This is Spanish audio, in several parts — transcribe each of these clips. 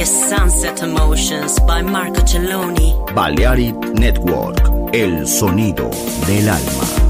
Is Sunset Emotions by Marco Celloni. Balearic Network, el sonido del alma.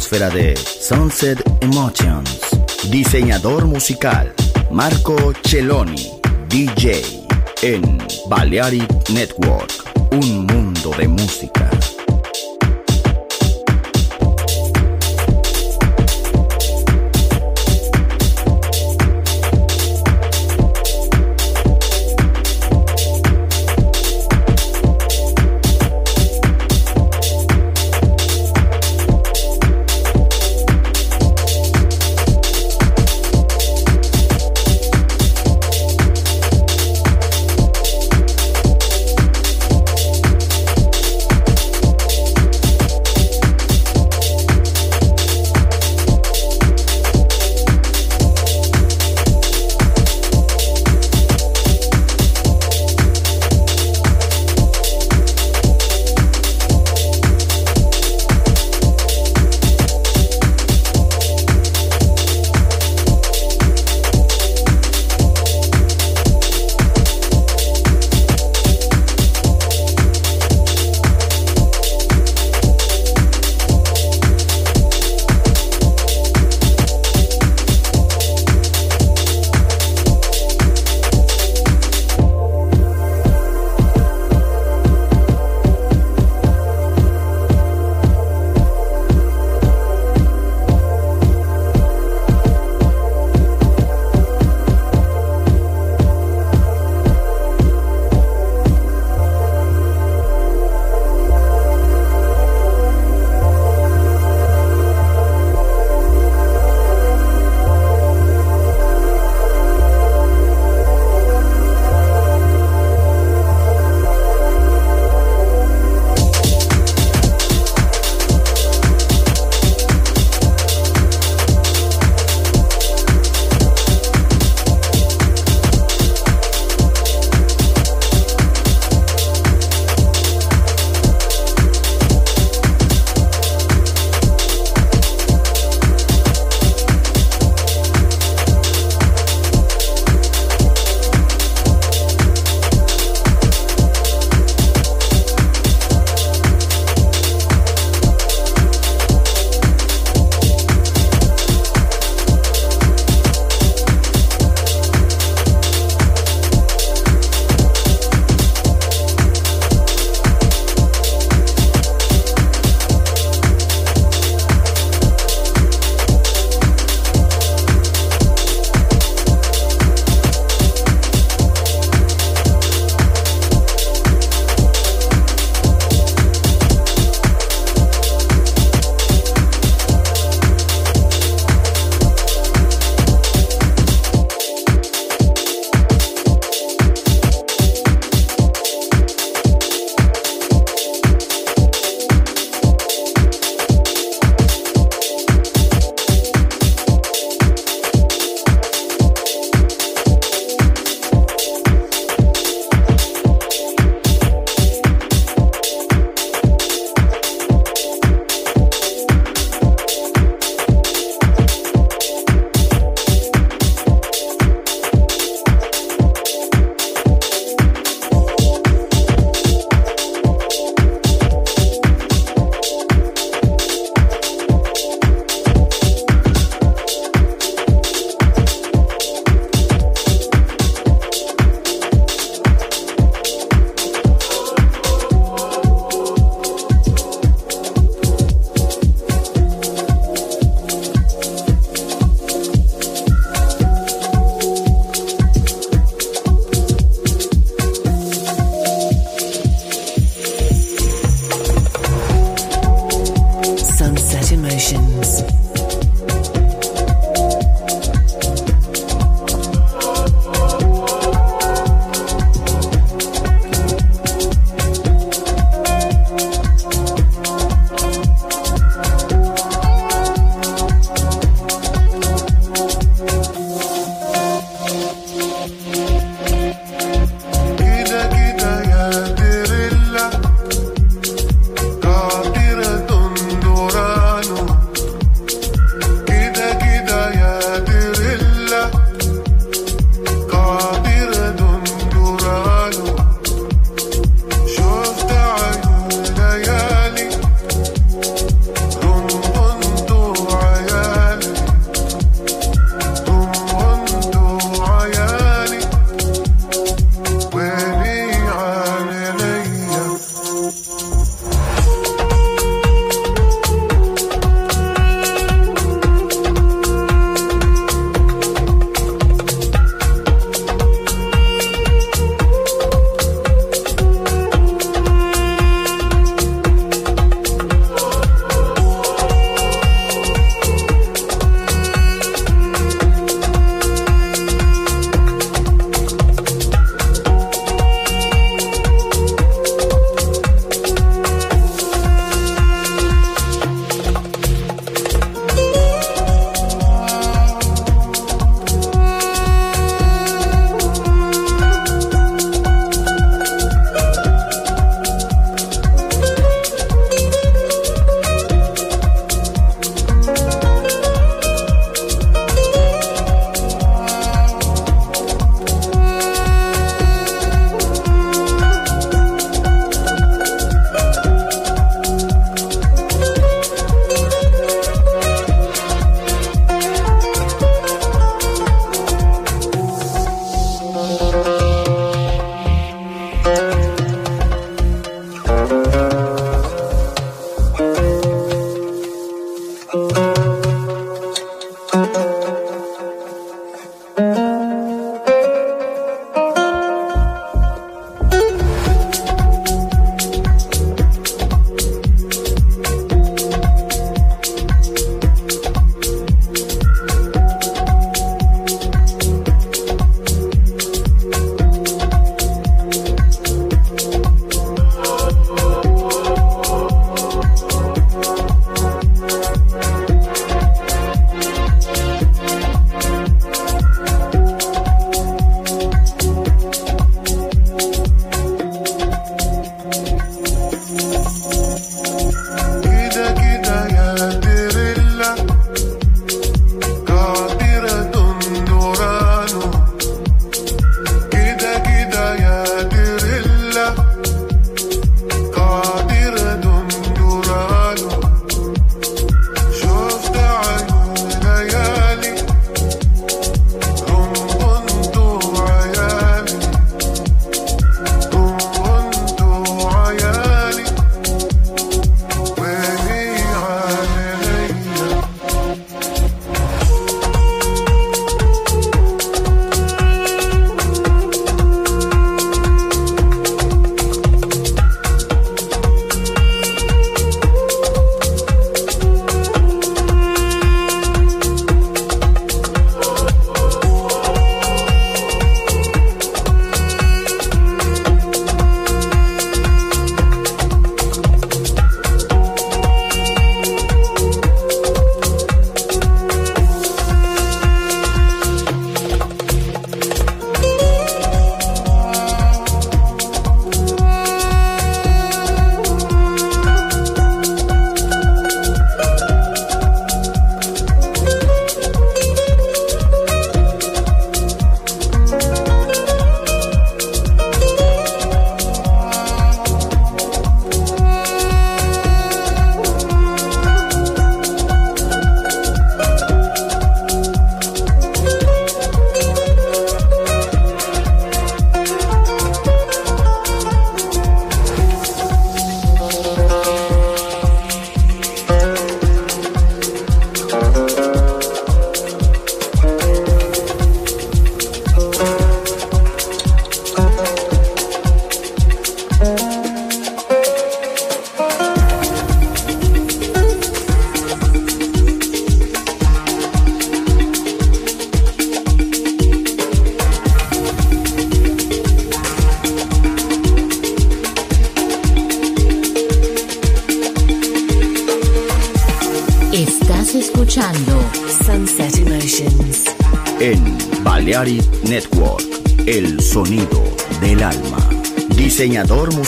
Atmósfera de Sunset Emotions. Diseñador musical Marco Celloni, DJ en Balearic Network. Un mundo de música.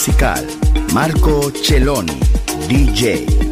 Musical, Marco Celloni, DJ.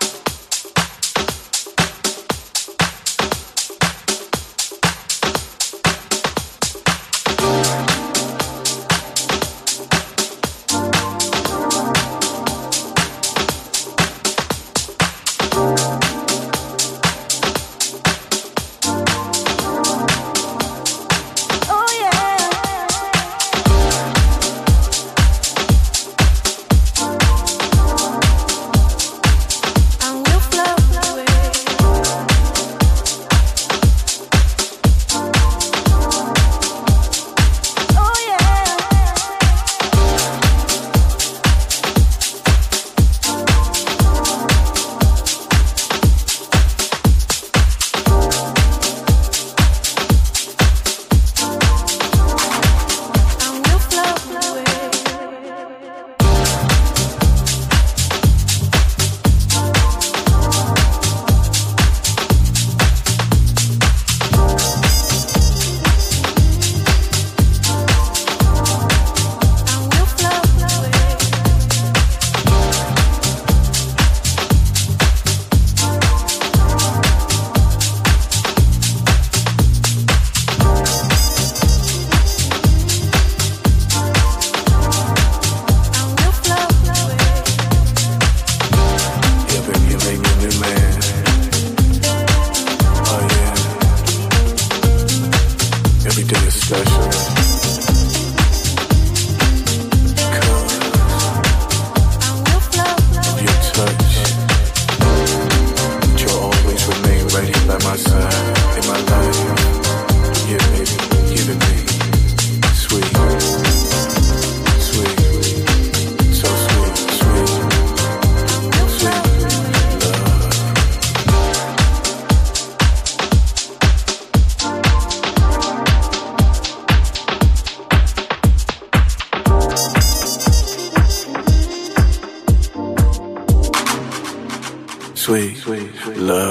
sweet, sweet. Love.